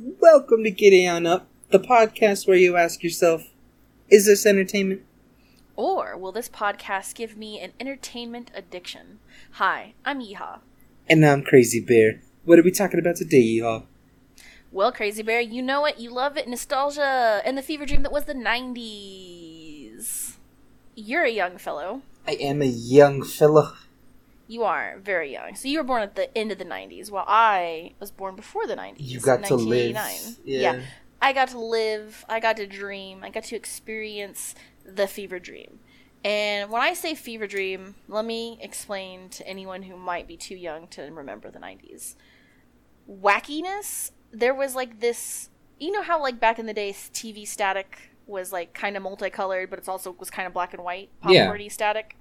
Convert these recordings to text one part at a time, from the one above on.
Welcome to Getting On Up, the podcast where you ask yourself, is this entertainment? Or will this podcast give me an entertainment addiction? Hi, I'm Yeehaw. And I'm Crazy Bear. What are we talking about today, y'all? Well, Crazy Bear, you know it, you love it, nostalgia, and the fever dream that was the 90s. You're a young fellow. I am a young fella. You are very young. So you were born at the end of the 90s, while I was born before the 90s. You got to live. 1989. Yeah. I got to live, I got to dream, I got to experience the fever dream. And when I say fever dream, let me explain to anyone who might be too young to remember the 90s. Wackiness, there was like this, you know how like back in the day TV static was like kind of multicolored, but it's also was kind of black and white, Yeah. popcorny static.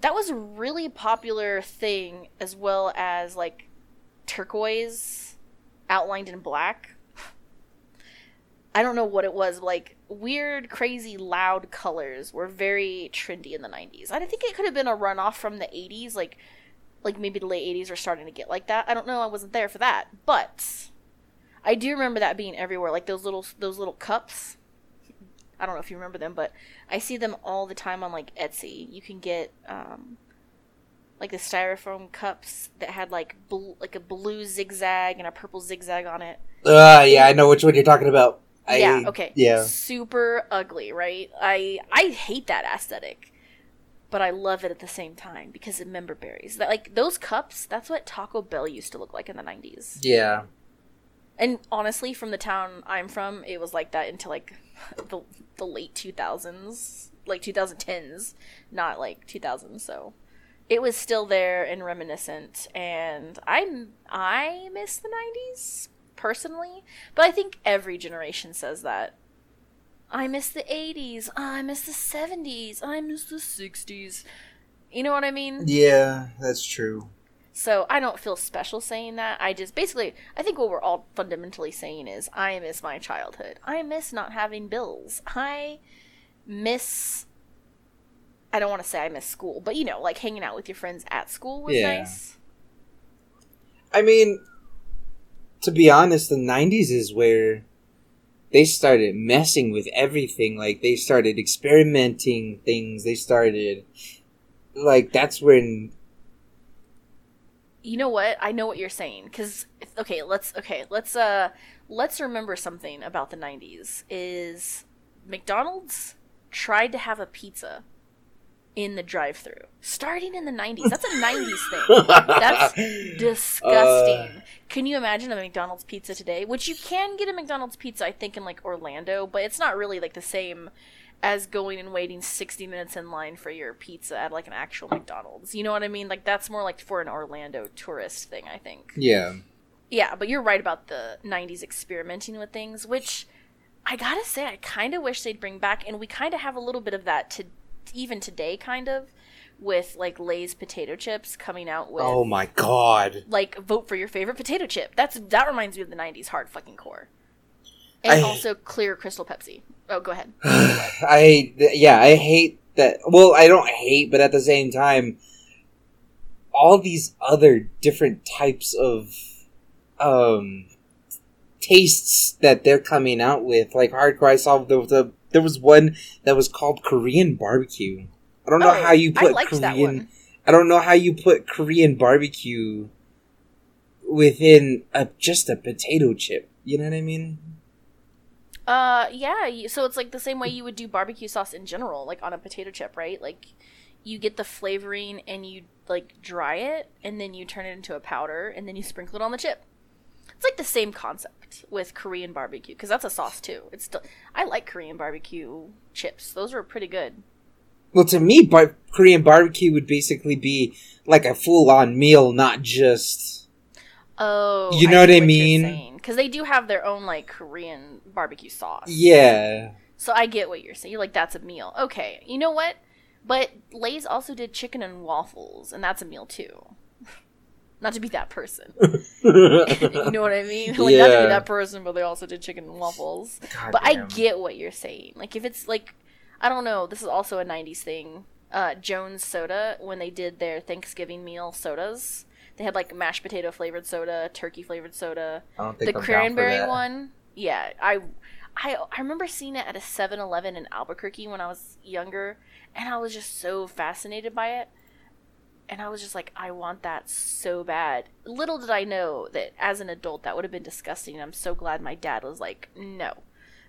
That was a really popular thing as well as like turquoise outlined in black. I don't know what it was. Like weird, crazy, loud colors were very trendy in the '90s. I think it could have been a runoff from the '80s, like like maybe the late '80s are starting to get like that. I don't know. I wasn't there for that, but I do remember that being everywhere. Like those little those little cups. I don't know if you remember them, but I see them all the time on like Etsy. You can get um, like the styrofoam cups that had like bl- like a blue zigzag and a purple zigzag on it. Uh, yeah, I know which one you're talking about. I, yeah, okay. Yeah. Super ugly, right? I I hate that aesthetic. But I love it at the same time because of member berries. That like those cups, that's what Taco Bell used to look like in the 90s. Yeah. And honestly, from the town I'm from, it was like that until like the the late 2000s, like 2010s, not like 2000s. So it was still there and reminiscent, and I I miss the 90s personally, but I think every generation says that. I miss the 80s. I miss the 70s. I miss the 60s. You know what I mean? Yeah, that's true. So I don't feel special saying that. I just basically, I think what we're all fundamentally saying is, I miss my childhood. I miss not having bills. I miss. I don't want to say I miss school, but you know, like hanging out with your friends at school was Yeah. nice. I mean, to be honest, the 90s is where they started messing with everything. Like, they started experimenting things. They started. Like, that's when. You know what? I know what you're saying cuz okay, let's okay, let's uh let's remember something about the 90s is McDonald's tried to have a pizza in the drive-through starting in the 90s. That's a 90s thing. That's disgusting. can you imagine a McDonald's pizza today? Which you can get a McDonald's pizza I think in like Orlando, but it's not really like the same as going and waiting 60 minutes in line for your pizza at like an actual McDonald's. You know what I mean? Like that's more like for an Orlando tourist thing, I think. Yeah. Yeah, but you're right about the 90s experimenting with things, which I got to say I kind of wish they'd bring back and we kind of have a little bit of that to even today kind of with like Lay's potato chips coming out with Oh my god. like vote for your favorite potato chip. That's that reminds me of the '90s hard fucking core, and I- also clear Crystal Pepsi. Oh, go ahead. I yeah, I hate that. Well, I don't hate, but at the same time, all these other different types of um tastes that they're coming out with, like hardcore. I saw the, the there was one that was called Korean barbecue. I don't know Oh, how you I put liked Korean. I don't know how you put Korean barbecue within a just a potato chip. You know what I mean? Uh, yeah. So it's like the same way you would do barbecue sauce in general, like on a potato chip, right? Like you get the flavoring and you like dry it, and then you turn it into a powder, and then you sprinkle it on the chip. It's like the same concept with Korean barbecue because that's a sauce too. It's still I like Korean barbecue chips; those are pretty good. Well, to me, bar- Korean barbecue would basically be like a full-on meal, not just. Oh, You know what I mean? Because they do have their own like Korean barbecue sauce. Yeah, So I get what you're saying. You're like, that's a meal. Okay. You know what? But Lay's also did chicken and waffles, and that's a meal too. Not to be that person. you know what I mean? Like not to be that person, but they also did chicken and waffles. God but I get what you're saying. Like if it's like I don't know, this is also a 90s thing. Uh Jones Soda when they did their Thanksgiving meal sodas. They had like mashed potato flavored soda, turkey flavored soda, I don't the I'm cranberry one. Yeah, I, I, I remember seeing it at a 7-Eleven in Albuquerque when I was younger, and I was just so fascinated by it. And I was just like, I want that so bad. Little did I know that as an adult, that would have been disgusting. I'm so glad my dad was like, no,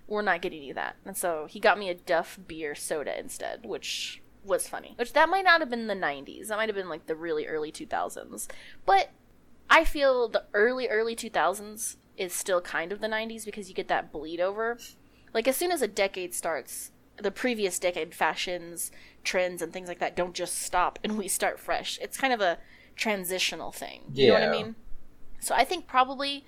we're not getting you that. And so he got me a Duff beer soda instead, which was funny. Which that might not have been the 90s. That might have been like the really early 2000s. But I feel the early, early 2000s is still kind of the 90s because you get that bleed over. Like, as soon as a decade starts, the previous decade fashions, trends, and things like that don't just stop and we start fresh. It's kind of a transitional thing. You know what I mean? So I think probably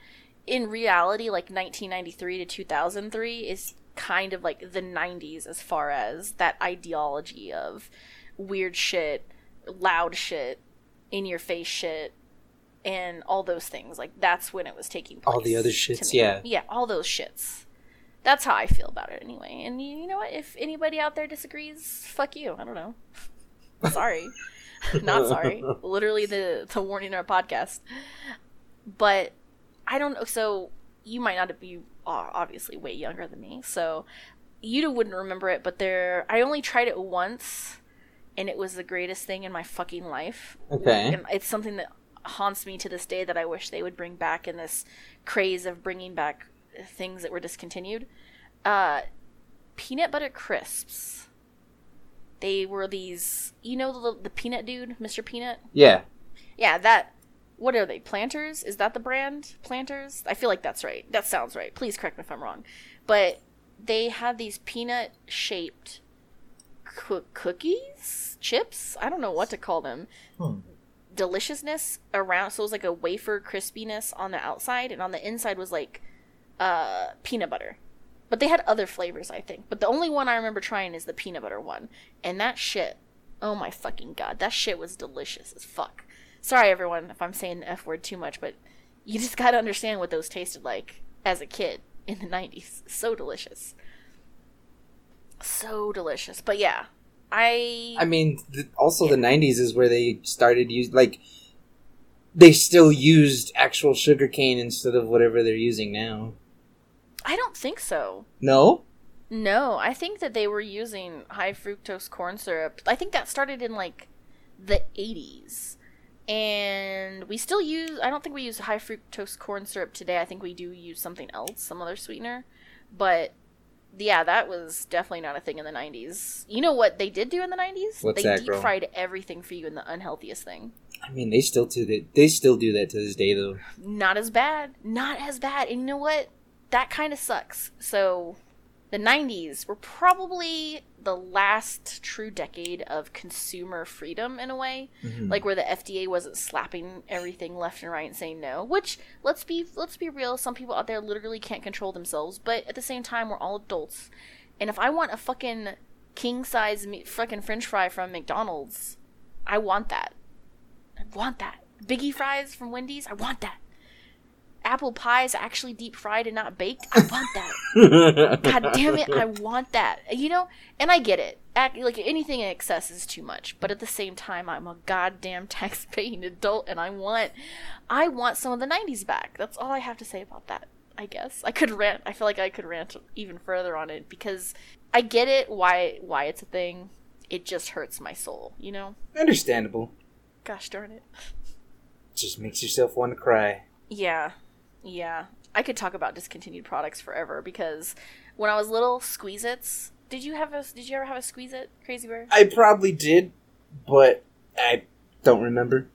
in reality, like 1993 to 2003 is kind of like the 90s as far as that ideology of weird shit, loud shit, in your face shit, and all those things. Like that's when it was taking place. All the other shits, yeah. Yeah, all those shits. That's how I feel about it anyway. And you, you know what? If anybody out there disagrees, fuck you. I don't know. Sorry. Not sorry. Literally the the warning in our podcast. But I don't know. So you might not be uh, obviously way younger than me, so you wouldn't remember it. But there, I only tried it once, and it was the greatest thing in my fucking life. Okay. And it's something that haunts me to this day that I wish they would bring back in this craze of bringing back things that were discontinued. Uh, peanut butter crisps. They were these, you know, the, the peanut dude, Mr. Peanut. Yeah. Yeah, that. What are they? Planters? Is that the brand? Planters? I feel like that's right. That sounds right. Please correct me if I'm wrong. But they had these peanut shaped coo- cookies, chips. I don't know what to call them. Hmm. Deliciousness around. So it was like a wafer crispiness on the outside, and on the inside was like uh, peanut butter. But they had other flavors, I think. But the only one I remember trying is the peanut butter one, and that shit. Oh my fucking god, that shit was delicious as fuck. Sorry, everyone, if I'm saying the F word too much, but you just gotta understand what those tasted like as a kid in the 90s. So delicious. So delicious. But yeah, I. I mean, th- also the '90s is where they started use like they still used actual sugar cane instead of whatever they're using now. I don't think so. No. No, I think that they were using high fructose corn syrup. I think that started in like the 80s. And we still use, I don't think we use high fructose corn syrup today. I think we do use something else, some other sweetener. But yeah, that was definitely not a thing in the 90s. You know what they did do in the 90s? What's they that, deep girl? fried everything for you in the unhealthiest thing. I mean, they still do that. They still do that to this day, though. not as bad. Not as bad. And you know what? That kind of sucks. So, the 90s were probably the last true decade of consumer freedom in a way. Mhm. Like where the FDA wasn't slapping everything left and right and saying no, which let's be let's be real, some people out there literally can't control themselves, but at the same time we're all adults. And if I want a fucking king size me- fucking french fry from McDonald's, I want that. I want that. Biggie fries from Wendy's, I want that. Apple pie is actually deep fried and not baked. I want that. God damn it, I want that. You know, and I get it. Like anything in excess is too much, but at the same time, I'm a goddamn tax-paying adult, and I want, I want some of the '90s back. That's all I have to say about that. I guess I could rant. I feel like I could rant even further on it because I get it why why it's a thing. It just hurts my soul, you know. Understandable. Gosh darn it. Just makes yourself want to cry. Yeah, yeah. I could talk about discontinued products forever because when I was little, Squeeze Its. Did you have a? Did you ever have a Squeeze It, Crazy Bear? I probably did, but I don't remember.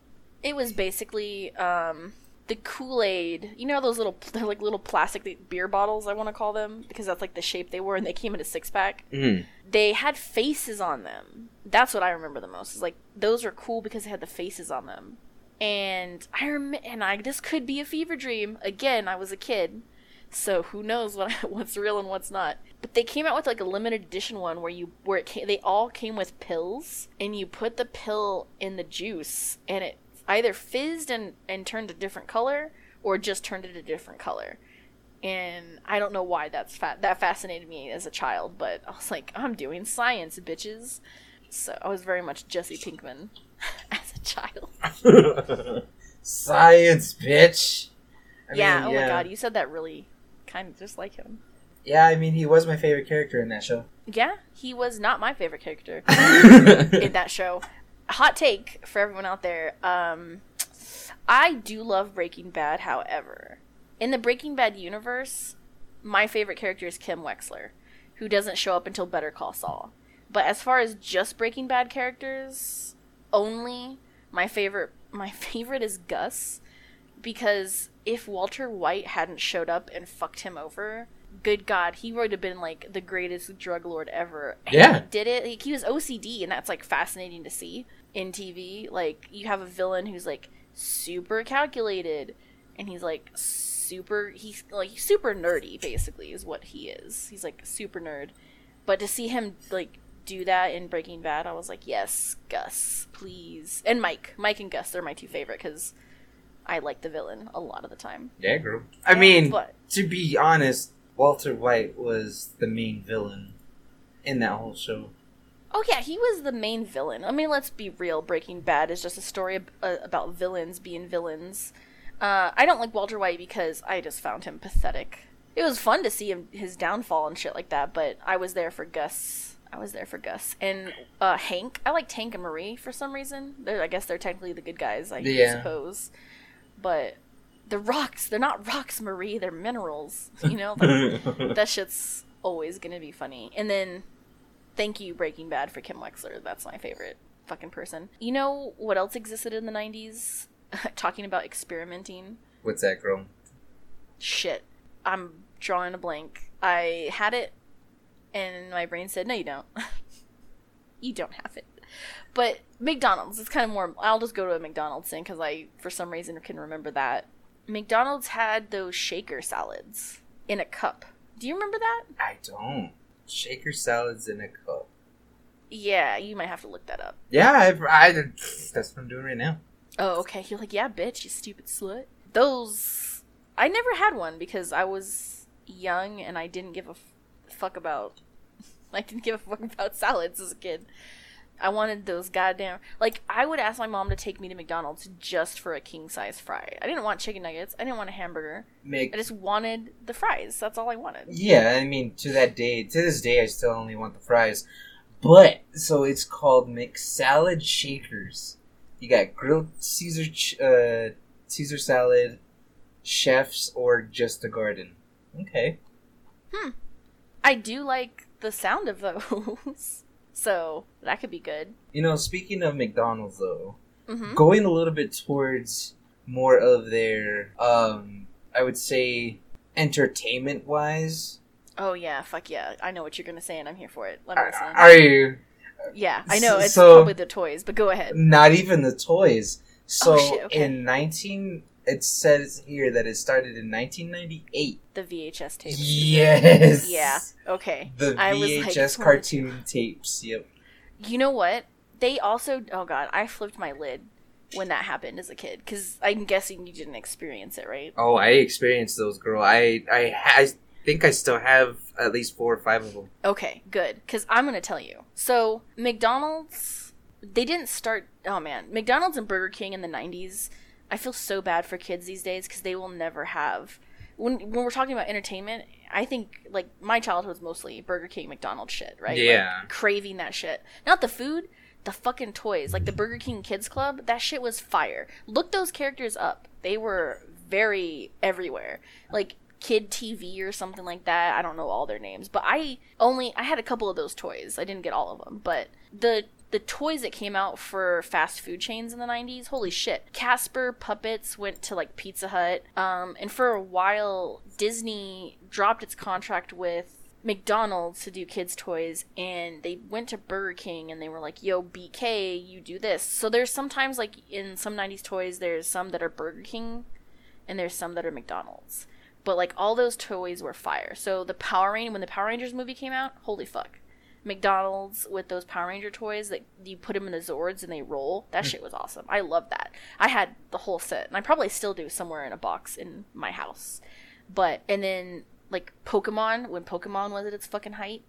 It was basically um, the Kool Aid. You know those little, they're like little plastic beer bottles. I want to call them because that's like the shape they were, and they came in a six pack. Mm. They had faces on them. That's what I remember the most. Is like those were cool because they had the faces on them. And I rem- and I this could be a fever dream. Again, I was a kid, so who knows what what's real and what's not. But they came out with like a limited edition one where you where it came, they all came with pills, and you put the pill in the juice, and it either fizzed and and turned a different color, or just turned it a different color. And I don't know why that's fa- that fascinated me as a child, but I was like, I'm doing science, bitches. So I was very much Jesse Pinkman as a child. Science, bitch. I yeah. mean, oh my god, you said that really kind of just like him. Yeah, I mean, he was my favorite character in that show. Yeah, he was not my favorite character in that show. Hot take for everyone out there. Um, I do love Breaking Bad. However, in the Breaking Bad universe, my favorite character is Kim Wexler, who doesn't show up until Better Call Saul. But as far as just Breaking Bad characters only, my favorite my favorite is Gus because if Walter White hadn't showed up and fucked him over, good God, he would have been like the greatest drug lord ever. And Yeah. he did it. Like, he was OCD, and that's like fascinating to see in TV. Like you have a villain who's like super calculated, and he's like super. He's like super nerdy, basically, is what he is. He's like super nerd. But to see him like do that in Breaking Bad, I was like, yes, Gus, please, and Mike, Mike and Gus, they're my two favorite because I like the villain a lot of the time. Yeah, girl. I mean, but to be honest, Walter White was the main villain in that whole show. oh yeah, he was the main villain. I mean, let's be real. Breaking Bad is just a story ab- uh, about villains being villains. Uh, I don't like Walter White because I just found him pathetic. It was fun to see him his downfall and shit like that, but I was there for Gus. I was there for Gus and uh, Hank. I liked Hank and Marie for some reason. They're, I guess they're technically the good guys, I Yeah. suppose. But the rocks, they're not rocks, Marie. They're minerals. You know, like, that shit's always gonna be funny. And then, thank you, Breaking Bad, for Kim Wexler. That's my favorite fucking person. You know what else existed in the '90s? Talking about experimenting. What's that, girl? Shit, I'm drawing a blank. I had it, and my brain said, "No, you don't. you don't have it." But McDonald's, it's kind of more. I'll just go to a McDonald's thing because I, for some reason, can remember that. McDonald's had those shaker salads in a cup. Do you remember that? I don't. Shaker salads in a cup. Yeah, you might have to look that up. Yeah, I've, I, that's what I'm doing right now. Oh, okay. You're like, yeah, bitch, you stupid slut. Those, I never had one because I was young and I didn't give a fuck about. I didn't give a fuck about salads as a kid. I wanted those goddamn like I would ask my mom to take me to McDonald's just for a king size fry. I didn't want chicken nuggets. I didn't want a hamburger. Make I just wanted the fries. That's all I wanted. Yeah, I mean, to that day, to this day, I still only want the fries. But so it's called McSalad Shakers. You got grilled Caesar, ch- uh, Caesar salad, chefs, or just a garden. Okay. I do like the sound of those. so, that could be good. You know, speaking of McDonald's, though, Mhm. going a little bit towards more of their, um, I would say, entertainment wise. Oh yeah, fuck yeah. I know what you're gonna say and I'm here for it. Let me listen. Are you Yeah, I know. It's So- probably the toys, but go ahead. not even the toys? So Oh, shit, okay. in nineteen, it says here that it started in nineteen ninety eight. The VHS tapes. Yes. Yeah. Okay. The I was VHS like, cartoon tapes. Yep. You know what? They also. Oh god, I flipped my lid when that happened as a kid because I'm guessing you didn't experience it, right? Oh, I experienced those, girl. I I I think I still have at least four or five of them. Okay, good. Because I'm going to tell you. So, McDonald's, they didn't start. Oh man. McDonald's and Burger King in the 90s, I feel so bad for kids these days because they will never have. When, when we're talking about entertainment, I think, like, my childhood's mostly Burger King, McDonald's shit, right? Like, Yeah. craving that shit. Not the food, the fucking toys. Like, the Burger King Kids Club, that shit was fire. Look those characters up. They were very everywhere. Like, kid TV or something like that. I don't know all their names, but I only I had a couple of those toys. I didn't get all of them, but the the toys that came out for fast food chains in the 90s, holy shit. Casper puppets went to like Pizza Hut. Um and for a while Disney dropped its contract with McDonald's to do kids toys and they went to Burger King and they were like, "Yo, BK, you do this." So there's sometimes like in some 90s toys there's some that are Burger King and there's some that are McDonald's but like all those toys were fire. So the Power Ranger when the Power Rangers movie came out, holy fuck. McDonald's with those Power Ranger toys that you put them in the Zords and they roll. That mm. shit was awesome. I love that. I had the whole set, and I probably still do somewhere in a box in my house. But and then like Pokemon when Pokemon was at its fucking height,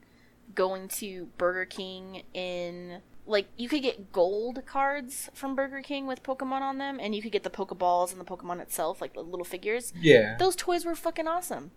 going to Burger King in like you could get gold cards from Burger King with Pokemon on them, and you could get the Pokeballs and the Pokemon itself, like the little figures. Yeah. Those toys were fucking awesome.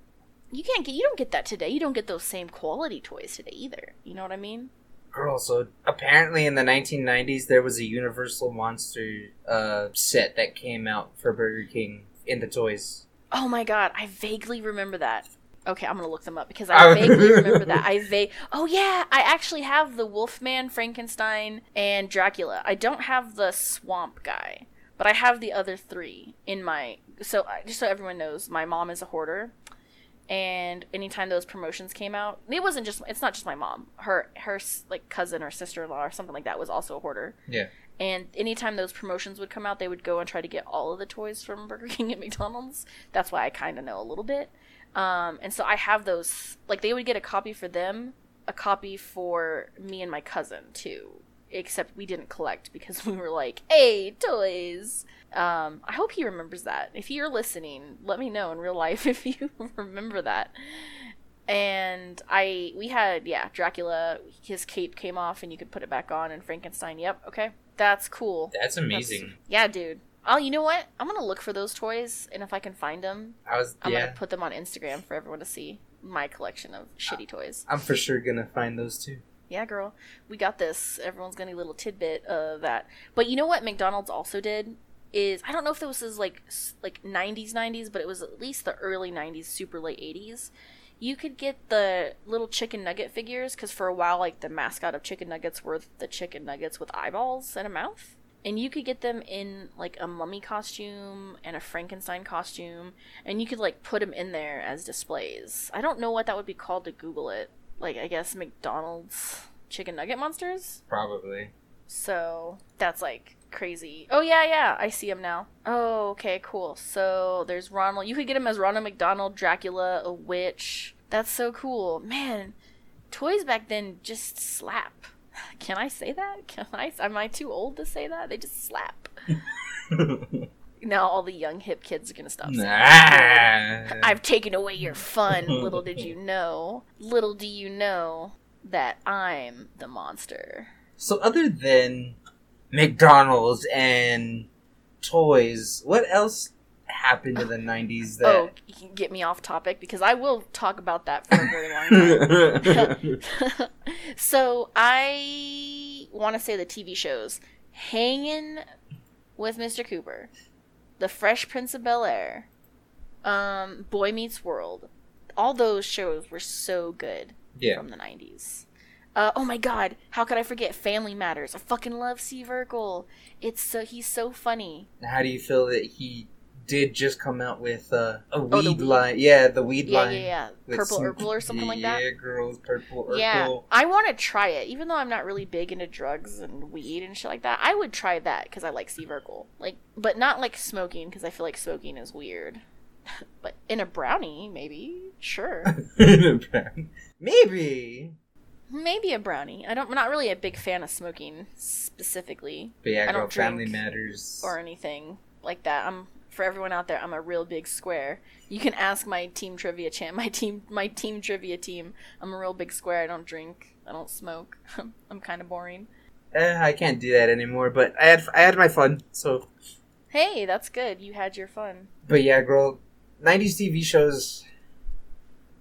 You can't get you don't get that today. You don't get those same quality toys today either. You know what I mean? Girl, so apparently in the 1990s there was a Universal Monster uh, set that came out for Burger King in the toys. Oh my god, I vaguely remember that. Okay, I'm gonna look them up because I vaguely remember that. I va- Oh yeah, I actually have the Wolfman, Frankenstein, and Dracula. I don't have the Swamp guy, but I have the other three in my. So just so everyone knows, my mom is a hoarder, and anytime those promotions came out, it wasn't just. It's not just my mom. Her her like cousin or sister in law or something like that was also a hoarder. Yeah. And anytime those promotions would come out, they would go and try to get all of the toys from Burger King and McDonald's. That's why I kind of know a little bit. Um, and so I have those. Like they would get a copy for them, a copy for me and my cousin too. Except we didn't collect because we were like, "Hey, toys." Um, I hope he remembers that. If you're listening, let me know in real life if you remember that. And I, we had, yeah, Dracula. His cape came off, and you could put it back on. And Frankenstein. Yep. Okay, that's cool. That's amazing. That's, yeah, dude. Oh, you know what? I'm gonna look for those toys, and if I can find them, I was. I'm yeah. gonna put them on Instagram for everyone to see my collection of shitty toys. I'm for sure gonna find those too. Yeah, girl, we got this. Everyone's gonna get a little tidbit of that. But you know what? McDonald's also did is I don't know if this was like like 90s 90s, but it was at least the early 90s, super late 80s. You could get the little chicken nugget figures because for a while, like the mascot of chicken nuggets were the chicken nuggets with eyeballs and a mouth and you could get them in like a mummy costume and a Frankenstein costume, and you could like put them in there as displays. I don't know what that would be called to Google it. Like I guess McDonald's chicken nugget monsters. Probably. So that's like crazy. Oh yeah, yeah, I see him now. Oh, okay, cool. So there's Ronald. You could get him as Ronald McDonald, Dracula, a witch. That's so cool, man. Toys back then just slap. Can I say that? Can I? Am I too old to say that? They just slap. now all the young hip kids are gonna stop saying. Nah. I've taken away your fun. Little did you know. Little do you know that I'm the monster. So other than McDonald's and toys, what else happened in the 90s that oh you can get me off topic because i will talk about that for a very long time so i want to say the tv shows hanging with mr cooper the fresh prince of bel air um, boy meets world all those shows were so good yeah. from the 90s uh, oh my god, how could I forget Family Matters? I fucking love Steve Urkel. It's so he's so funny. How do you feel that he did just come out with uh, a weed, oh, weed, line. Yeah, the weed yeah, line. Yeah, yeah, yeah. Purple Urkel or something like that. Yeah, girls, purple Urkel. Yeah, I want to try it. Even though I'm not really big into drugs and weed and shit like that, I would try that because I like Steve Urkel. Like, but not like smoking because I feel like smoking is weird. but in a brownie, maybe. Sure. in a brownie, maybe. Maybe a brownie. I don't. I'm not really a big fan of smoking specifically. But yeah, I don't family matters or anything like that. I'm for everyone out there, I'm a real big square. You can ask my team trivia champ, my team, my team trivia team. I'm a real big square. I don't drink. I don't smoke. I'm kind of boring. Eh, I can't do that anymore. But I had I had my fun. So. Hey, that's good. You had your fun. But yeah, girl, '90s TV shows.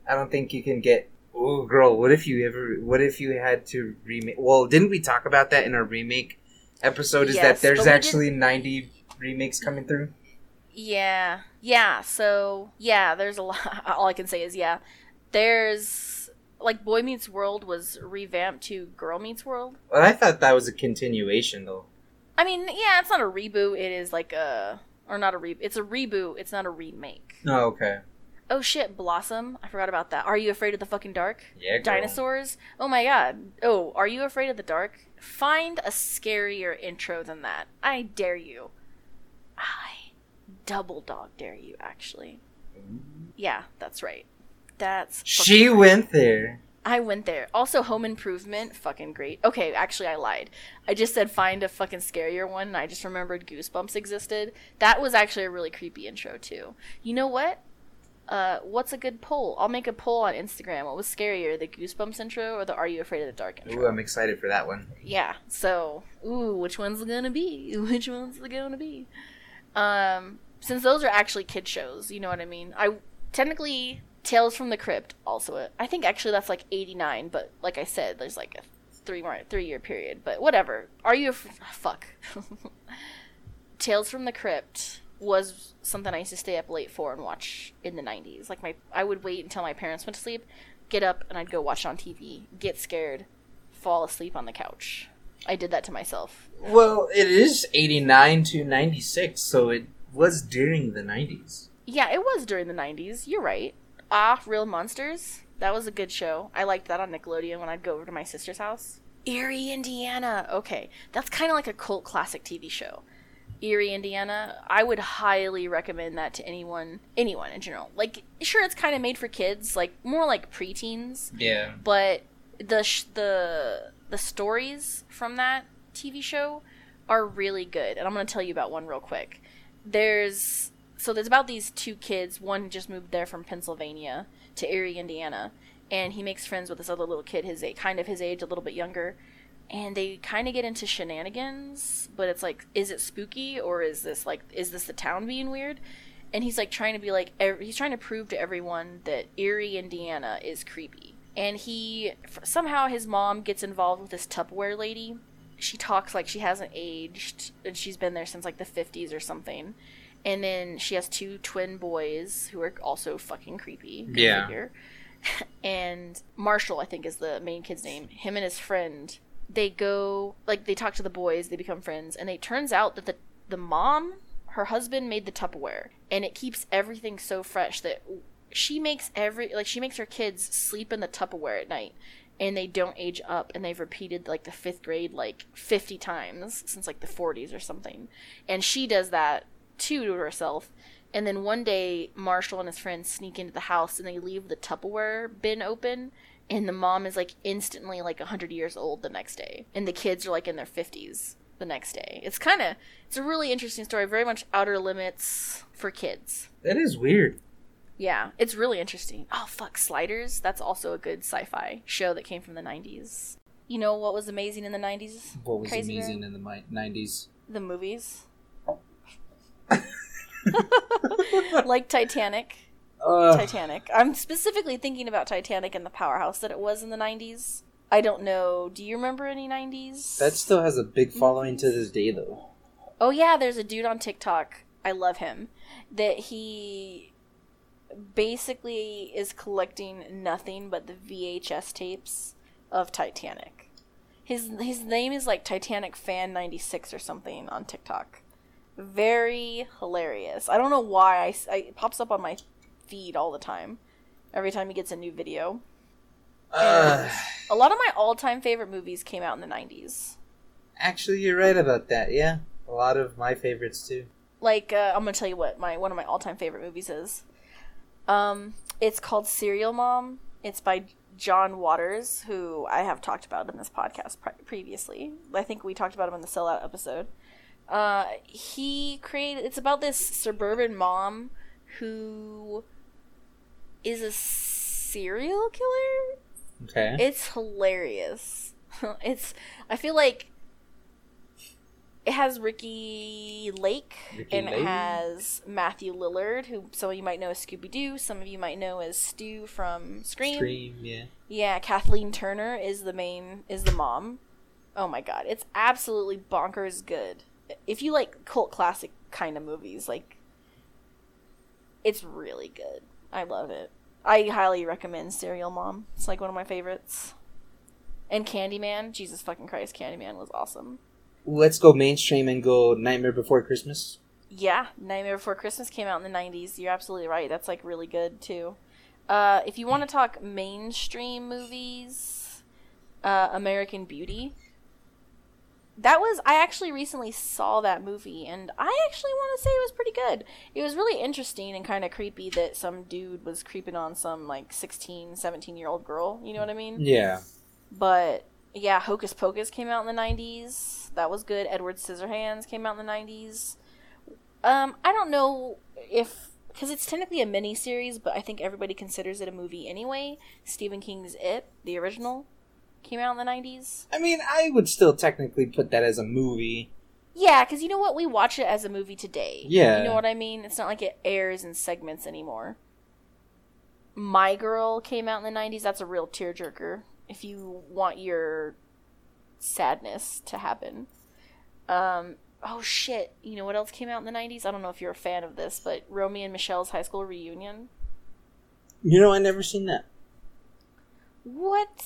I don't think you can get. Oh, girl, what if you ever? What if you had to remake? Well, didn't we talk about that in our remake episode? Is yes, that there's actually didn't... 90 remakes coming through? Yeah. Yeah, so yeah, there's a lot all I can say is yeah. There's like Boy Meets World was revamped to Girl Meets World. Well, I thought that was a continuation though. I mean, yeah, it's not a reboot, it is like a or not a re it's a reboot, it's not a remake. Oh, okay. Oh shit, Blossom. I forgot about that. Are you afraid of the fucking dark? Yeah, girl. Dinosaurs? Oh my god. Oh, are you afraid of the dark? Find a scarier intro than that. I dare you. I double dog dare you, actually. Yeah, that's right. That's. She went there. I went there. Also, Home Improvement, fucking great. Okay, actually, I lied. I just said find a fucking scarier one. And I just remembered Goosebumps existed. That was actually a really creepy intro too. You know what? Uh, what's a good poll? I'll make a poll on Instagram. What was scarier, the Goosebumps intro or the Are You Afraid of the Dark intro? Ooh, I'm excited for that one. yeah. So, ooh, which one's it gonna be? Which one's it gonna be? Um, since those are actually kid shows, you know what I mean. I technically Tales from the Crypt also. A, I think actually that's like '89, but like I said, there's like a three more three year period. But whatever. Are you af- fuck? Tales from the Crypt was something I used to stay up late for and watch in the 90s. Like my I would wait until my parents went to sleep, get up and I'd go watch it on TV, get scared, fall asleep on the couch. I did that to myself. Well, it is 89 to 96, so it was during the 90s. Yeah, it was during the 90s. You're right. Ah, Real Monsters. That was a good show. I liked that on Nickelodeon when I'd go over to my sister's house. Eerie, Indiana. Okay, that's kind of like a cult classic TV show. Eerie, Indiana. I would highly recommend that to anyone, anyone in general. Like, sure, it's kind of made for kids, like more like preteens, Yeah. but the sh- the the stories from that TV show are really good, and I'm gonna tell you about one real quick. There's so there's about these two kids. One just moved there from Pennsylvania to Eerie, Indiana, and he makes friends with this other little kid, his age, kind of his age, a little bit younger, and they kind of get into shenanigans. But it's like, is it spooky or is this like, is this the town being weird? And he's like trying to be like, ev- he's trying to prove to everyone that Eerie, Indiana, is creepy. And he somehow his mom gets involved with this Tupperware lady. She talks like she hasn't aged, and she's been there since like the 50s or something. And then she has two twin boys who are also fucking creepy. Yeah. figure. and Marshall, I think, is the main kid's name. Him and his friend, they go like they talk to the boys, they become friends, and it turns out that the the mom, her husband made the Tupperware, and it keeps everything so fresh that she makes every like she makes her kids sleep in the Tupperware at night. And they don't age up, and they've repeated like the fifth grade like 50 times since like the 40s or something. And she does that too to herself. And then one day, Marshall and his friends sneak into the house and they leave the Tupperware bin open. And the mom is like instantly like 100 years old the next day. And the kids are like in their 50s the next day. It's kind of, it's a really interesting story. Very much outer limits for kids. That is weird. Yeah, it's really interesting. Oh, fuck, Sliders. That's also a good sci fi show that came from the 90s. You know what was amazing in the 90s? What was Crazy amazing in the mi- 90s? The movies. like Titanic. Uh, Titanic. I'm specifically thinking about Titanic and the powerhouse that it was in the 90s. I don't know. Do you remember any 90s? that still has a big following to this day, though. Oh yeah, there's a dude on TikTok. I love him. That he basically is collecting nothing but the VHS tapes of Titanic. His his name is like Titanic Fan 96 or something on TikTok. Very hilarious. I don't know why I, I- it pops up on my feed all the time. Every time he gets a new video. Uh, A lot of my all-time favorite movies came out in the 90s. actually, you're right about that. Yeah, a lot of my favorites too. like uh, I'm gonna tell you what my one of my all time favorite movies is. Um, it's called Serial Mom. It's by John Waters, who I have talked about in this podcast pre- previously. I think we talked about him in the Sellout episode. Uh, he created. It's about this suburban mom who is a serial killer Okay. it's hilarious. it's I feel like it has Ricki Lake Ricky and it has Matthew Lillard, who some of you might know as Scooby Doo, some of you might know as Stu from Scream. Scream, yeah. Yeah, Kathleen Turner is the main is the mom. Oh my god, it's absolutely bonkers good. If you like cult classic kind of movies, like it's really good. I love it. I highly recommend Serial Mom. It's like one of my favorites. And Candyman, Jesus fucking Christ, Candyman was awesome. Let's go mainstream and go Nightmare Before Christmas. Yeah, Nightmare Before Christmas came out in the 90s. You're absolutely right. That's like really good too. Uh, if you want to talk mainstream movies, uh, American Beauty. That was I actually recently saw that movie and I actually want to say it was pretty good. It was really interesting and kind of creepy that some dude was creeping on some like 16, 17 year old girl, you know what I mean? Yeah. But yeah, Hocus Pocus came out in the 90s. That was good. Edward Scissorhands came out in the 90s. Um, I don't know if because it's technically a mini series, but I think everybody considers it a movie anyway. Stephen King's It, the original, came out in the nineties. I mean, I would still technically put that as a movie. Yeah, because you know what? We watch it as a movie today. Yeah. You know what I mean? It's not like it airs in segments anymore. My Girl came out in the 90s. That's a real tearjerker if you want your sadness to happen. Um, oh shit. You know what else came out in the 90s? I don't know if you're a fan of this, but Romy and Michelle's high school reunion. You know, I never seen that. What?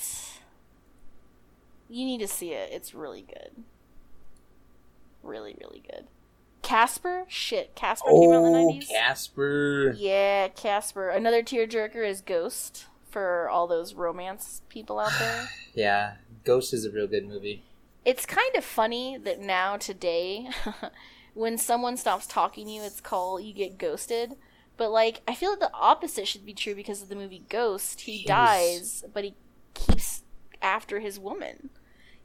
You need to see it. It's really good. Really, really good. Casper? Shit, Casper came out in the Oh, 90s. Casper. Yeah, Casper. Another tearjerker is Ghost for all those romance people out there. Yeah, Ghost is a real good movie. it's kind of funny that now today, when someone stops talking to you, it's called you get ghosted. But like, I feel like the opposite should be true because of the movie Ghost. He was- dies, but he keeps after his woman.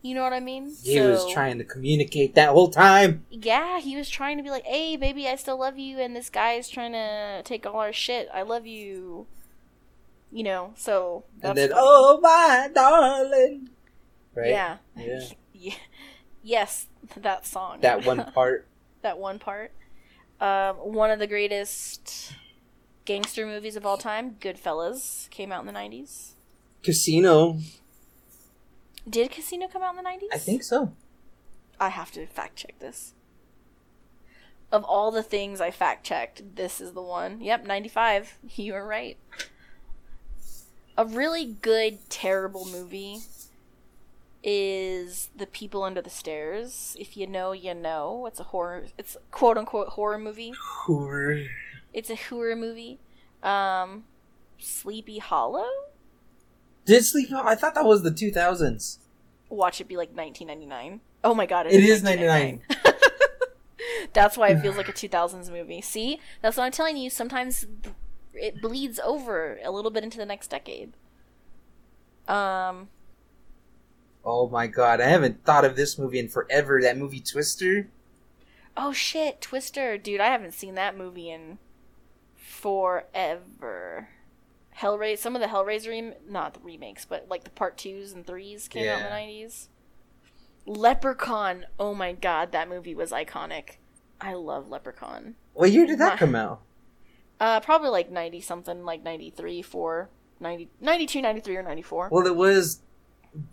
You know what I mean? He was trying to communicate that whole time. Yeah, he was trying to be like, "Hey, baby, I still love you," and this guy is trying to take all our shit. I love you. You know, so that's and then, funny. oh my darling. Right? yeah, Yeah. yeah, yes, that song. That one part. that one part. Um, one of the greatest gangster movies of all time, Goodfellas, came out in the nineties. Casino. Did Casino come out in the nineties? I think so. I have to fact check this. Of all the things I fact checked, this is the one. Yep, 95. You were right. A really good, terrible movie is The People Under the Stairs. If you know, you know. It's a horror, it's quote unquote horror movie. Horror. It's a horror movie. Um, Sleepy Hollow? Did Sleep I thought that was the 2000s. Watch it be like 1999. Oh my god, it is ninety nine. That's why it feels like a 2000s movie. See? That's what I'm telling you. Sometimes it bleeds over a little bit into the next decade. Um, Oh my god, I haven't thought of this movie in forever. That movie Twister. oh shit, Twister. Dude, I haven't seen that movie in forever. Hellraiser, some of the Hellraiser, rem- not the remakes, but like the part twos and threes came out in the 90s. Leprechaun. Oh my god, that movie was iconic. I love Leprechaun. What year did that My- come out? Uh, probably like 90 something, like 93, 4, 90, 92, 93, or 94. Well, it was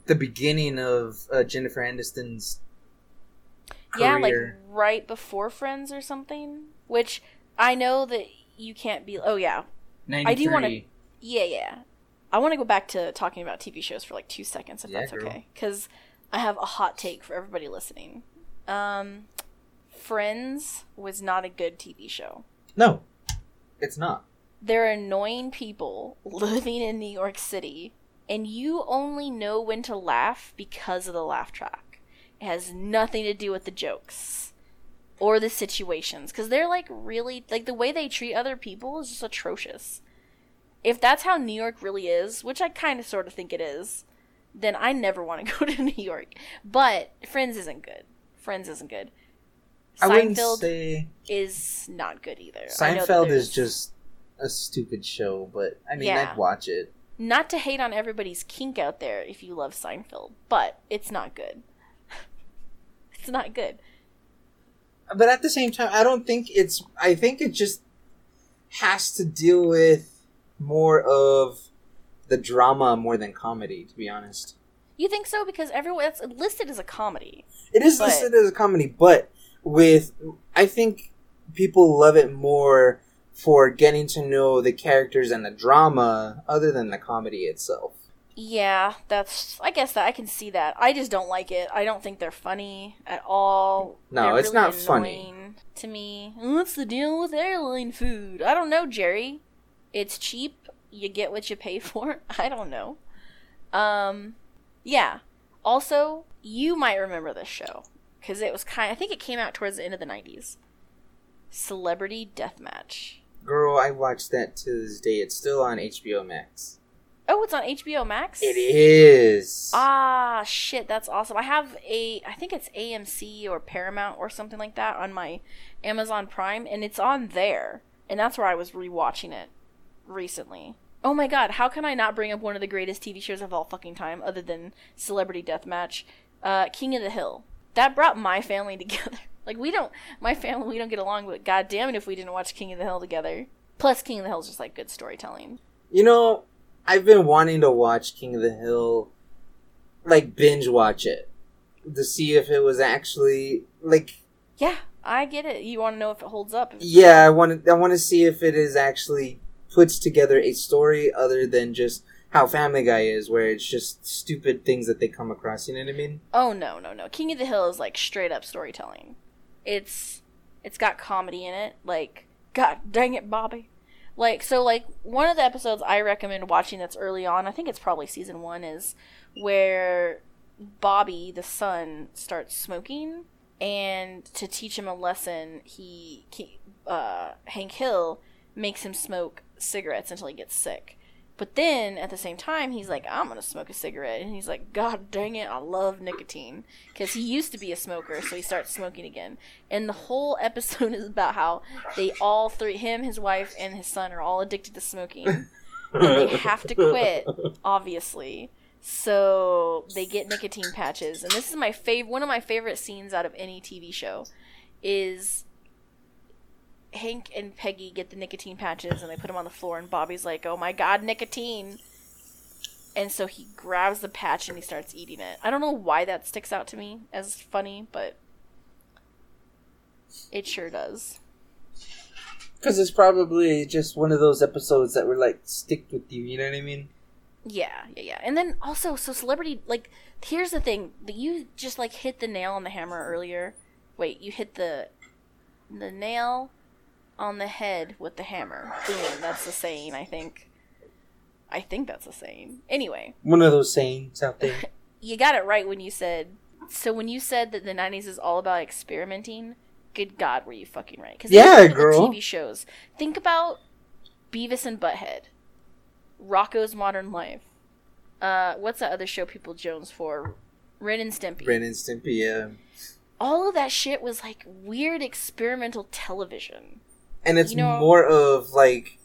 the beginning of uh, Jennifer Aniston's yeah, like right before Friends or something. Which I know that you can't be. Oh, yeah. I do wanna- Yeah, yeah. I want to go back to talking about TV shows for like two seconds, if Yeah, that's girl. okay. Because I have a hot take for everybody listening. Um, Friends was not a good TV show. No, it's not. They're annoying people living in New York City, and you only know when to laugh because of the laugh track. It has nothing to do with the jokes or the situations because they're like really like the way they treat other people is just atrocious. If that's how New York really is, which I kind of sort of think it is, then I never want to go to New York. But Friends isn't good. Friends isn't good. I Seinfeld say is not good either. I know Seinfeld is just a stupid show, but I mean, Yeah. I'd watch it. Not to hate on everybody's kink out there if you love Seinfeld, but it's not good. it's not good. But at the same time, I don't think it's. I think it just has to deal with more of the drama more than comedy. To be honest, You think so? Because everyone it's listed as a comedy. it is But- listed as a comedy, but with I think people love it more for getting to know the characters and the drama, other than the comedy itself. Yeah, that's. I guess that I can see that. I just don't like it. I don't think they're funny at all. No, They're it's really not funny. To me, what's the deal with airline food? I don't know, Jerry. It's cheap. You get what you pay for. I don't know. Um, yeah. Also, you might remember this show because it was kind. I think it came out towards the end of the '90s. Celebrity Deathmatch. Girl, I watched that to this day. It's still on HBO Max. Oh, it's on HBO Max. It is. Ah, shit, that's awesome. I have a, I think it's AMC or Paramount or something like that on my Amazon Prime, and it's on there. and that's where I was rewatching it recently. Oh my god, how can I not bring up one of the greatest TV shows of all fucking time other than Celebrity Deathmatch? Uh, King of the Hill. That brought my family together. Like we don't, my family we don't get along, but god damn it if we didn't watch King of the Hill together. Plus, King of the Hill is just like good storytelling. You know, I've been wanting to watch King of the Hill, like binge watch it, to see if it was actually like. Yeah, I get it. You want to know if it holds up. Yeah, I want to. I want to see if it is actually puts together a story other than just how Family Guy is, where it's just stupid things that they come across. You know what I mean? Oh no, no, no! King of the Hill is like straight up storytelling. It's it's got comedy in it. Like, God dang it, Bobby! Like, so like one of the episodes I recommend watching that's early on. I think it's probably season one is where Bobby, the son, starts smoking, and to teach him a lesson, he, he uh, Hank Hill makes him smoke cigarettes until he gets sick. But then at the same time, he's like, I'm gonna smoke a cigarette, and he's like, God dang it, I love nicotine because he used to be a smoker, so he starts smoking again. And the whole episode is about how they all three, him, his wife, and his son, are all addicted to smoking, and they have to quit, obviously. So they get nicotine patches, and this is my favorite, one of my favorite scenes out of any TV show, is Hank and Peggy get the nicotine patches and they put them on the floor, and Bobby's like, "Oh my god, nicotine!" And so he grabs the patch and he starts eating it. I don't know why that sticks out to me as funny, but it sure does. Because it's probably just one of those episodes that were like stick with you. You know what I mean? Yeah, yeah, yeah. And then also, so celebrity, like, here's the thing: that you just like hit the nail on the hammer earlier. Wait, you hit the the nail on the head with the hammer. Boom. That's the saying, I think. I think that's the saying. Anyway, One of those sayings out there. you got it right when you said. So when you said that the '90s is all about experimenting, good God, were you fucking right? Because Yeah, girl. TV shows. Think about Beavis and Butthead, Rocko's Modern Life. Uh, what's that other show people Jones for? Ren and Stimpy. Ren and Stimpy, yeah. All of that shit was like weird experimental television. And it's You know- more of like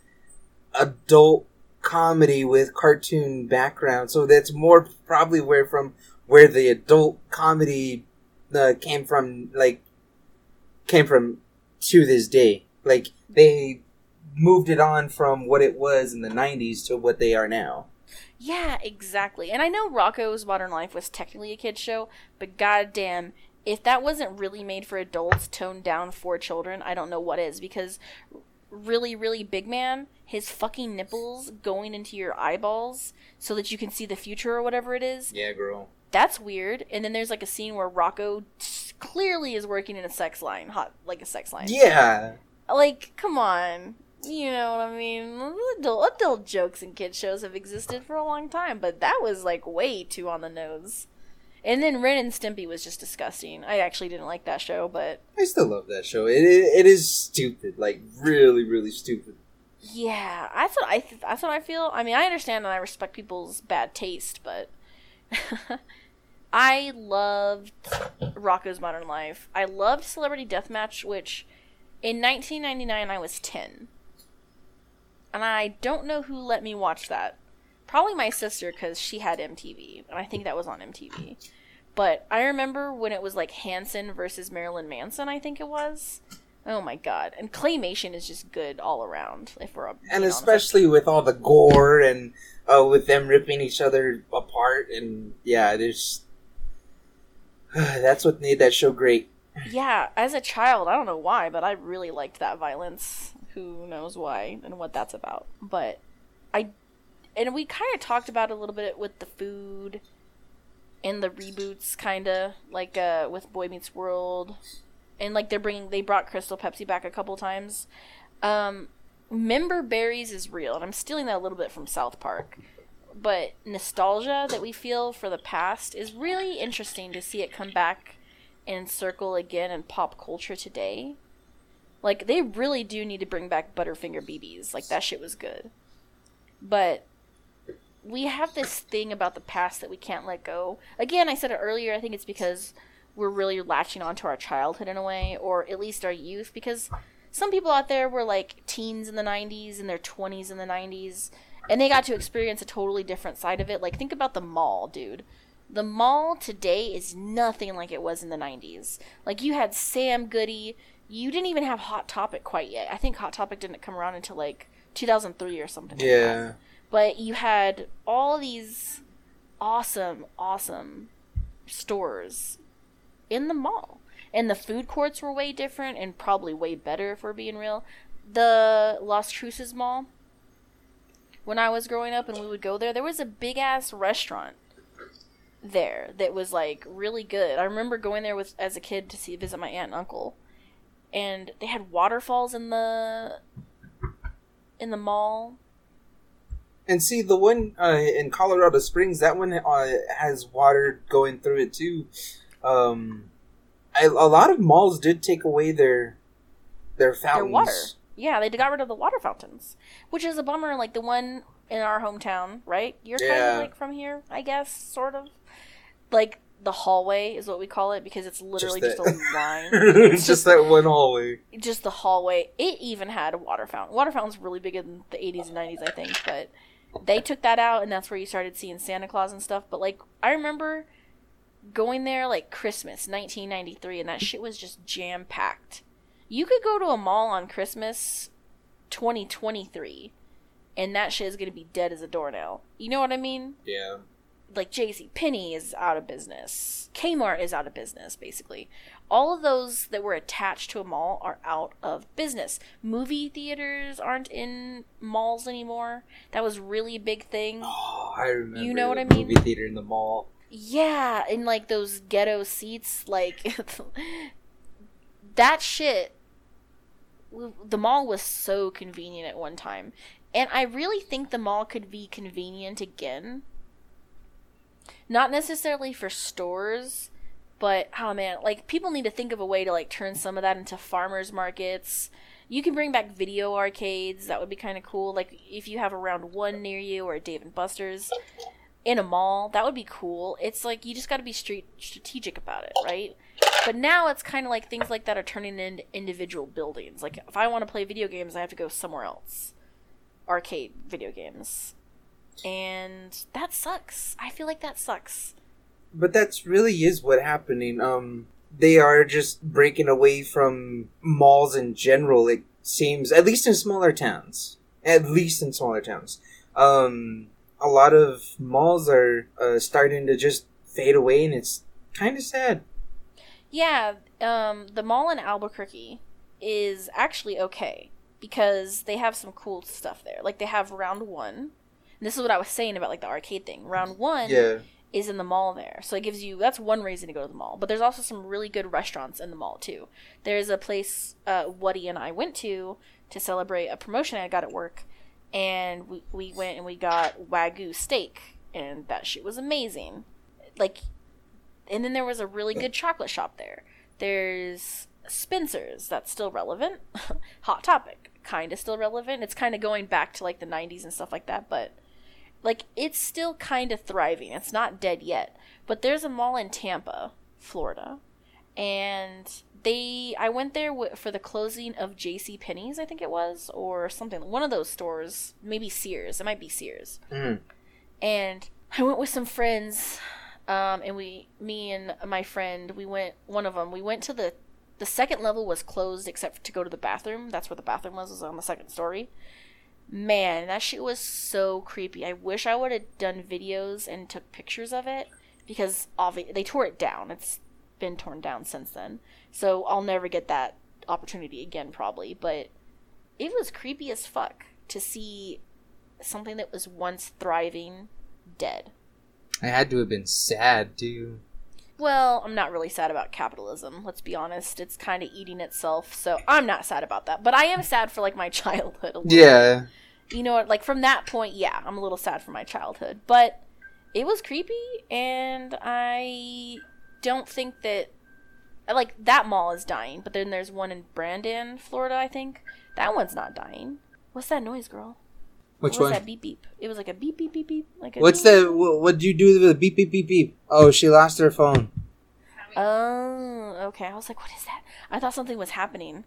adult comedy with cartoon background. So that's more probably where from where the adult comedy uh, came from, like came from to this day. Like they moved it on from what it was in the '90s to what they are now. Yeah, exactly. And I know Rocko's Modern Life was technically a kid's show, but goddamn, if that wasn't really made for adults, toned down for children, I don't know what is. Because really, really big man, his fucking nipples going into your eyeballs so that you can see the future or whatever it is, Yeah, girl. that's weird. And then there's like a scene where Rocko clearly is working in a sex line, hot like a sex line. Yeah. Like, come on. You know what I mean? Adult, adult jokes and kid shows have existed for a long time, but that was like way too on the nose. And then Ren and Stimpy was just disgusting. I actually didn't like that show, but I still love that show. It, it, it is stupid, like really, really stupid. yeah, that's what I th- that's what I feel. I mean, I understand and I respect people's bad taste, but I loved Rocko's Modern Life. I loved Celebrity Deathmatch, which in 1999 I was 10. And I don't know who let me watch that. Probably my sister because she had MTV, and I think that was on MTV. But I remember when it was like Hanson versus Marilyn Manson, I think it was. Oh my god. And claymation is just good all around, if we're and honest. especially with all the gore and uh, with them ripping each other apart and yeah there's that's what made that show great Yeah, as a child, I don't know why, but I really liked that violence. Who knows why and what that's about. But I and we kind of talked about a little bit with the food and the reboots kind of like uh with Boy Meets World and like they're bringing they brought Crystal Pepsi back a couple times. Um member berries is real and I'm stealing that a little bit from South Park. But nostalgia that we feel for the past is really interesting to see it come back and circle again in pop culture today. Like they really do need to bring back Butterfinger BBs. Like that shit was good. But we have this thing about the past that we can't let go. Again, I said it earlier, I think it's because we're really latching onto our childhood in a way or at least our youth because some people out there were like teens in the 90s and their 20s in the 90s and they got to experience a totally different side of it. Like think about the mall, dude. The mall today is nothing like it was in the 90s. Like you had Sam Goody, you didn't even have Hot Topic quite yet. I think Hot Topic didn't come around until like 2003 or something. like. Yeah. But you had all these awesome, awesome stores in the mall. And the food courts were way different and probably way better if we're being real. The Las Cruces Mall, when I was growing up and we would go there, there was a big ass restaurant there that was like really good. I remember going there with as a kid to see visit my aunt and uncle. And they had waterfalls in the in the mall. And see the one uh, in Colorado Springs, that one uh, has water going through it too. Um, I, a lot of malls did take away their their fountains. Their water. Yeah, they got rid of the water fountains, which is a bummer. Like the one in our hometown, right? You're kind of like from here, I guess, sort of. Like the hallway is what we call it because it's literally just, that- a line. it's just that one hallway. just the hallway. It even had a water fountain. Water fountain's really big in the 80s and 90s, I think, but they took that out, and that's where you started seeing Santa Claus and stuff. But like, I remember going there like Christmas 1993, and that shit was just jam packed. You could go to a mall on Christmas 2023, and that shit is gonna be dead as a doornail. You know what I mean? Yeah. like JC Penney is out of business. Kmart is out of business basically. All of those that were attached to a mall are out of business. Movie theaters aren't in malls anymore. That was really a big thing. Oh, I remember. You know what I mean? Movie theater in the mall. Yeah, in like those ghetto seats like that shit the mall was so convenient at one time. And I really think the mall could be convenient again. Not necessarily for stores, but oh man, like people need to think of a way to like turn some of that into farmers markets. You can bring back video arcades. That would be kind of cool. Like if you have around one near you or a Dave and Buster's in a mall, that would be cool. It's like you just got to be street strategic about it, right? But now it's kind of like things like that are turning into individual buildings. Like if I want to play video games, I have to go somewhere else. Arcade video games. And that sucks. I feel like that sucks. But that's really is what happening. Um, they are just breaking away from malls in general. It seems, at least in smaller towns. At least in smaller towns. Um, a lot of malls are uh, starting to just fade away, and it's kind of sad. Yeah, um, the mall in Albuquerque is actually okay because they have some cool stuff there. Like they have round one. And this is what I was saying about like the arcade thing. Round one Yeah. Is in the mall there. So it gives you that's one reason to go to the mall. But there's also some really good restaurants in the mall too. There's a place uh Woody and I went to to celebrate a promotion I got at work and we we went and we got wagyu steak and that shit was amazing. Like and then there was a really good chocolate shop there. There's Spencer's that's still relevant. Hot Topic kind of still relevant. It's kind of going back to like the 90s and stuff like that, but like it's still kind of thriving. It's not dead yet. But there's a mall in Tampa, Florida, and they I went there w- for the closing of J.C. Penney's, I think it was, or something. One of those stores, maybe Sears. It might be Sears. Mm. And I went with some friends, um, and we, me and my friend, we went. One of them, we went to the. The second level was closed except to go to the bathroom. That's where the bathroom was. Was on the second story. Man, that shit was so creepy. I wish I would have done videos and took pictures of it because obvi- they tore it down. It's been torn down since then. So I'll never get that opportunity again, probably. But it was creepy as fuck to see something that was once thriving dead. I had to have been sad too. Well, I'm not really sad about capitalism. Let's be honest. It's kind of eating itself, so I'm not sad about that. But I am sad for like my childhood. A little. Yeah. You know what? Like from that point, yeah, I'm a little sad for my childhood. But it was creepy, and I don't think that like that mall is dying. But then there's one in Brandon, Florida. I think that one's not dying. What's that noise, girl? Which what was one? that beep beep? It was like a beep beep beep beep. Like a What's beep. the? What would you do with the beep beep beep beep? Oh, she lost her phone. Oh, okay. I was like, what is that? I thought something was happening.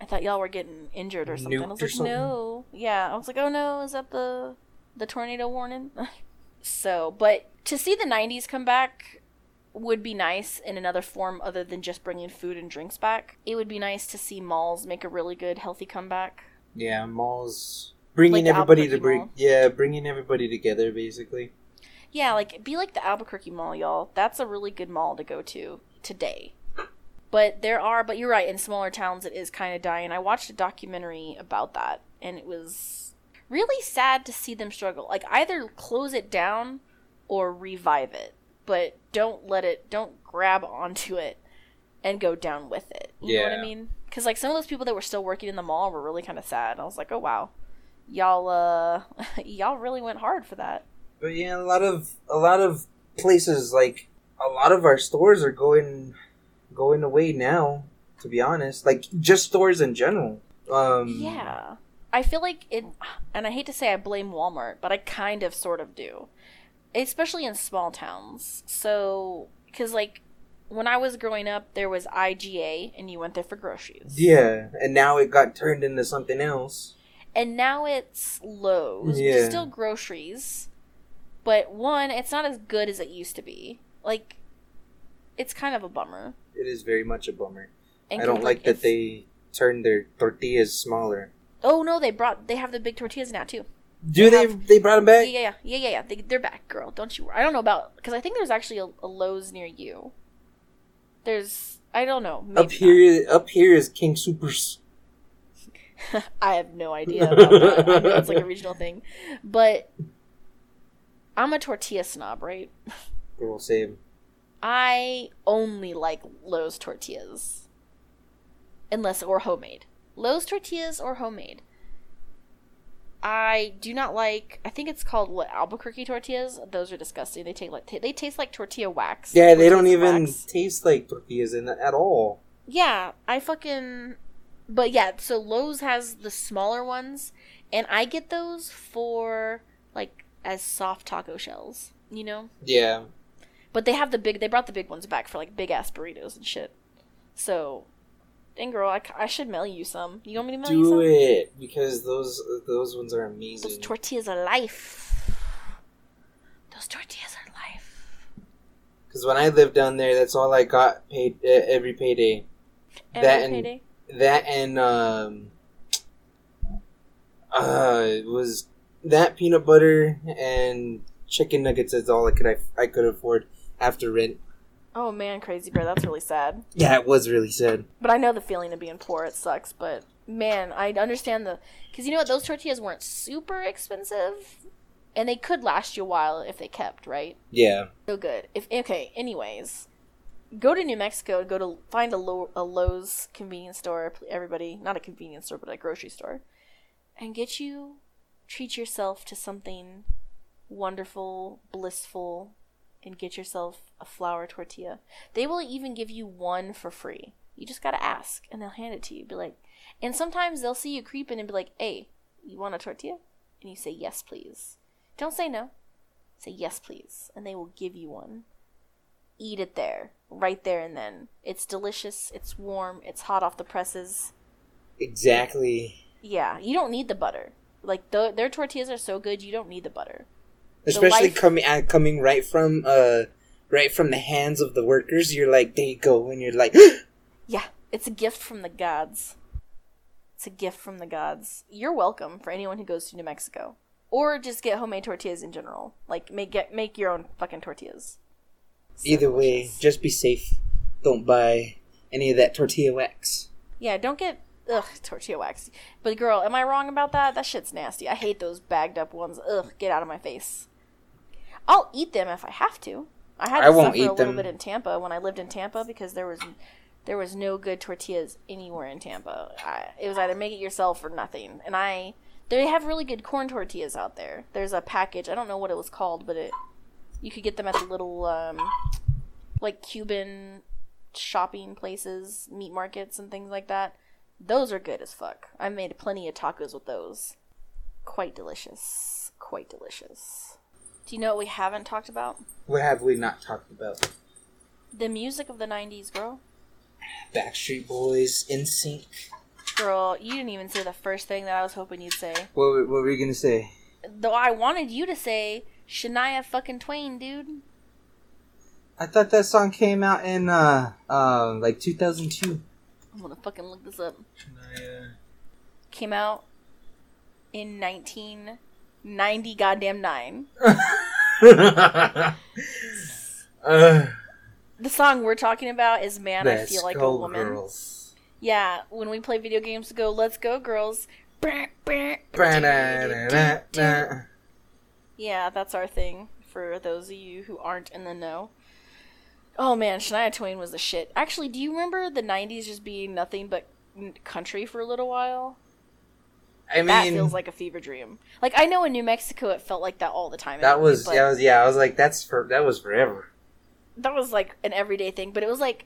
I thought y'all were getting injured or something. I was like, no. Yeah, I was like, oh no, is that the the tornado warning? so, but to see the '90s come back would be nice in another form other than just bringing food and drinks back. It would be nice to see malls make a really good, healthy comeback. Yeah, malls bringing Like everybody to bring. Mall. Yeah, bringing everybody together basically. Yeah, like be like the Albuquerque Mall, y'all. That's a really good mall to go to today. But there are, but you're right. In smaller towns, it is kind of dying. I watched a documentary about that, and it was really sad to see them struggle. Like either close it down or revive it, but don't let it. Don't grab onto it and go down with it. You know what I mean? Because like some of those people that were still working in the mall were really kind of sad. I was like, oh wow, y'all, uh, y'all really went hard for that. But yeah, a lot of a lot of places like a lot of our stores are going going away now. To be honest, like just stores in general. Um, Yeah. I feel like it, and I hate to say I blame Walmart, but I kind of sort of do. Especially in small towns. So, because like when I was growing up, there was IGA, and you went there for groceries. Yeah, and now it got turned into something else. And now it's Lowe's, Yeah. still groceries. But one, it's not as good as it used to be. Like, it's kind of a bummer. It is very much a bummer. And I don't like that they turned their tortillas smaller. Oh no, they brought they have the big tortillas now too. Do they? have- They brought them back. yeah, yeah, yeah, yeah. yeah. They, they're back, girl. Don't you? worry. I don't know about because I think there's actually a, a Lowe's near you. There's I don't know. Maybe Up here, up here is King Supers. I have no idea about that. I know it's like a regional thing, but I'm a tortilla snob, right? Girl, same. I only like Lowe's tortillas, unless or homemade. Lowe's tortillas or homemade. I do not like. I think it's called what Albuquerque tortillas. Those are disgusting. They taste like they taste like tortilla wax. Yeah, they don't even wax. taste like tortillas in at all. Yeah, I fucking. But yeah, so Lowe's has the smaller ones, and I get those for like as soft taco shells. You know. Yeah, But they have the big. They brought the big ones back for like big ass burritos and shit. So, dang girl, I, I should mail you some. You want me to mail you some? do it because those those ones are amazing. Those tortillas are life. Those tortillas are life. Because when I lived down there, that's all I got paid uh, every payday. Every That and- payday. That and um, uh, it was that peanut butter and chicken nuggets is all I could I, I could afford after rent. Oh man, crazy bear, that's really sad. Yeah, it was really sad. But I know the feeling of being poor. It sucks, but man, I understand the because you know what? Those tortillas weren't super expensive, and they could last you a while if they kept right. Yeah, So good. If okay, anyways, go to New Mexico. Go to find a, a Lowe's convenience store. Everybody, not a convenience store, but a grocery store, and get you treat yourself to something wonderful, blissful, and get yourself a flour tortilla. They will even give you one for free. You just gotta ask, and they'll hand it to you. Be like, and sometimes they'll see you creeping and be like, "Hey, you want a tortilla?" And you say, "Yes, please." Don't say no. Say yes, please, and they will give you one. Eat it there, right there and then. It's delicious. It's warm. It's hot off the presses. exactly. Yeah, you don't need the butter. Like the, their tortillas are so good, you don't need the butter. Especially life- coming uh, coming right from uh right from the hands of the workers. You're like, there you go, and you're like, Yeah, it's a gift from the gods. It's a gift from the gods. You're welcome for anyone who goes to New Mexico, or just get homemade tortillas in general. Like make get make your own fucking tortillas. Either way, just be safe. Don't buy any of that tortilla wax. Yeah, don't get ugh tortilla wax. But girl, am I wrong about that? That shit's nasty. I hate those bagged up ones. Ugh, get out of my face. I'll eat them if I have to. I had to I won't suffer eat a little them. bit in Tampa when I lived in Tampa because there was there was no good tortillas anywhere in Tampa. I, it was either make it yourself or nothing. And I they have really good corn tortillas out there. There's a package. I don't know what it was called, but it you could get them at the little um like Cuban shopping places, meat markets and things like that. Those are good as fuck. I made plenty of tacos with those. Quite delicious. Quite delicious. Do you know what we haven't talked about? What have we not talked about? The music of the 90s, girl. Backstreet Boys, NSYNC. Girl, you didn't even say the first thing that I was hoping you'd say. What, what were you gonna say? Though I wanted you to say Shania fucking Twain, dude. I thought that song came out in uh, uh like 2002. I'm gonna fucking look this up. Shania came out in 1990 goddamn nine. uh, The song we're talking about is Man, I Feel Like a Woman. Girls. Yeah, when we play video games, go, let's go, girls. Yeah, that's our thing for those of you who aren't in the know. Oh man, Shania Twain was the shit. Actually, do you remember the 90s just being nothing but country for a little while? I mean, that feels like a fever dream. Like I know in New Mexico it felt like that all the time. that was yeah, was yeah. I was like, that's for that was forever. that was like an everyday thing, but it was like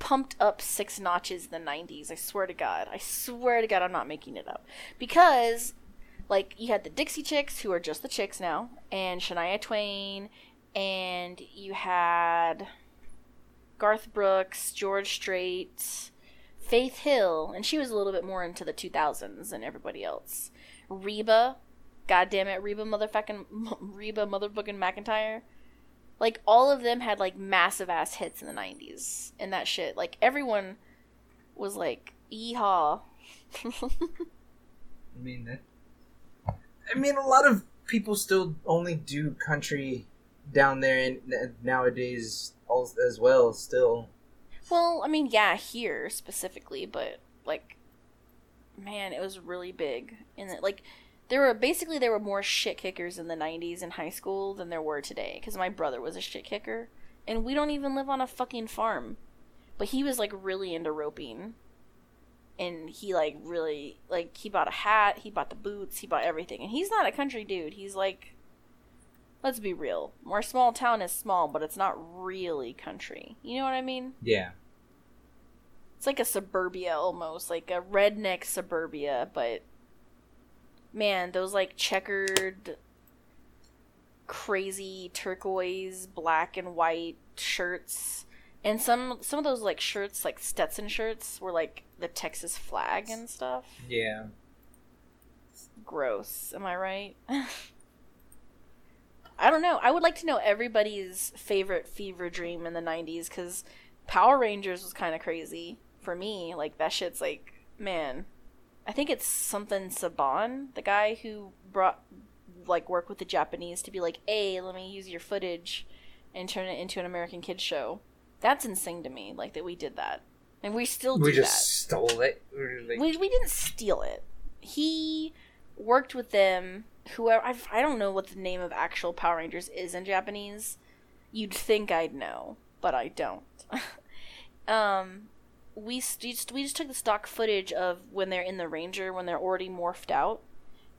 pumped up six notches in the 90s. I swear to God. I swear to God I'm not making it up. Because like you had the Dixie Chicks who are just the chicks now and Shania Twain and you had Garth Brooks, George Strait, Faith Hill, and she was a little bit more into the 2000s than everybody else. Reba, goddamn it, Reba motherfucking Reba motherfucking McEntire. Like all of them had like massive ass hits in the 90s and that shit. Like everyone was like yeehaw. I mean, that, I mean, a lot of people still only do country down there, and nowadays as well. Still, Well, I mean, yeah, here specifically, but like, man, it was really big. In the, like, there were basically there were more shit kickers in the '90s in high school than there were today. Because my brother was a shit kicker, and we don't even live on a fucking farm, but he was like really into roping, and he like really like he bought a hat, he bought the boots, he bought everything, and he's not a country dude. He's like. Let's be real. Our small town is small, but it's not really country. You know what I mean? yeah. It's like a suburbia almost, like a redneck suburbia, but man, those like checkered crazy turquoise, black and white shirts and some some of those like shirts like Stetson shirts were like the Texas flag and stuff. Yeah. Gross, am I right? I don't know. I would like to know everybody's favorite fever dream in the 90s cuz Power Rangers was kind of crazy for me. Like that shit's like, man, I think it's something Saban, the guy who brought like work with the Japanese to be like, "Hey, let me use your footage and turn it into an American kids show." That's insane to me. Like that we did that, and we still do We that. just stole it. We We we didn't steal it. He worked with them. Whoever I I don't know what the name of actual Power Rangers is in Japanese. You'd think I'd know, but I don't. um, we just we just took the stock footage of when they're in the Ranger when they're already morphed out,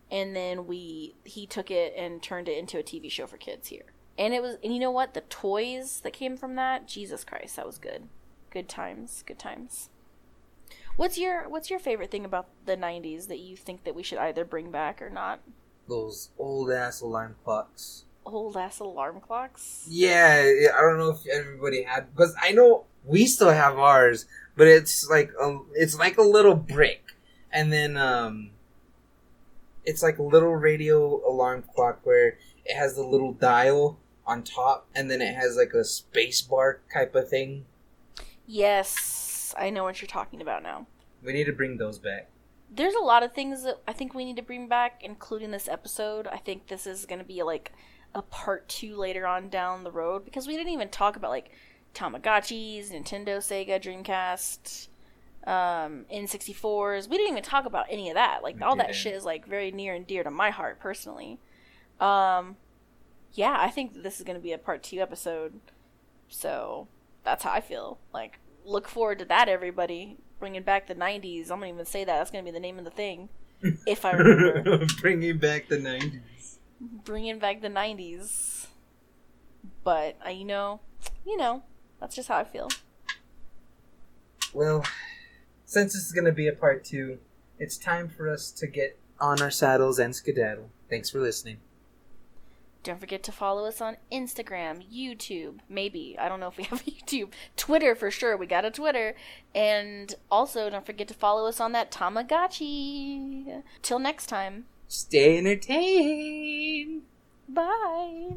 and then we he took it and turned it into a TV show for kids here. And it was and you know what the toys that came from that Jesus Christ that was good, good times, good times. What's your What's your favorite thing about the '90s that you think that we should either bring back or not? those old ass alarm clocks. Old ass alarm clocks. Yeah, yeah, I don't know if everybody had because I know we still have ours, but it's like a, it's like a little brick, and then um, it's like a little radio alarm clock where it has the little dial on top, and then it has like a space bar type of thing. Yes, I know what you're talking about now. We need to bring those back. There's a lot of things that I think we need to bring back, including this episode. I think this is going to be like a part two later on down the road because we didn't even talk about like Tamagotchis, Nintendo, Sega, Dreamcast, um, N64s. We didn't even talk about any of that. Like all that shit is like very near and dear to my heart personally. Um, yeah, I think this is going to be a part two episode. So that's how I feel. Like, look forward to that, everybody. Bringing back the 90s. I'm going to even say that. That's going to be the name of the thing. If I remember. Bringing back the nineties. Bringing back the 90s. But, uh, you know, you know, that's just how I feel. Well, since this is going to be a part two, it's time for us to get on our saddles and skedaddle. Thanks for listening. Don't forget to follow us on Instagram, YouTube, maybe. I don't know if we have YouTube. Twitter for sure. We got a Twitter. And also, don't forget to follow us on that Tamagotchi. Till next time. Stay entertained. Bye.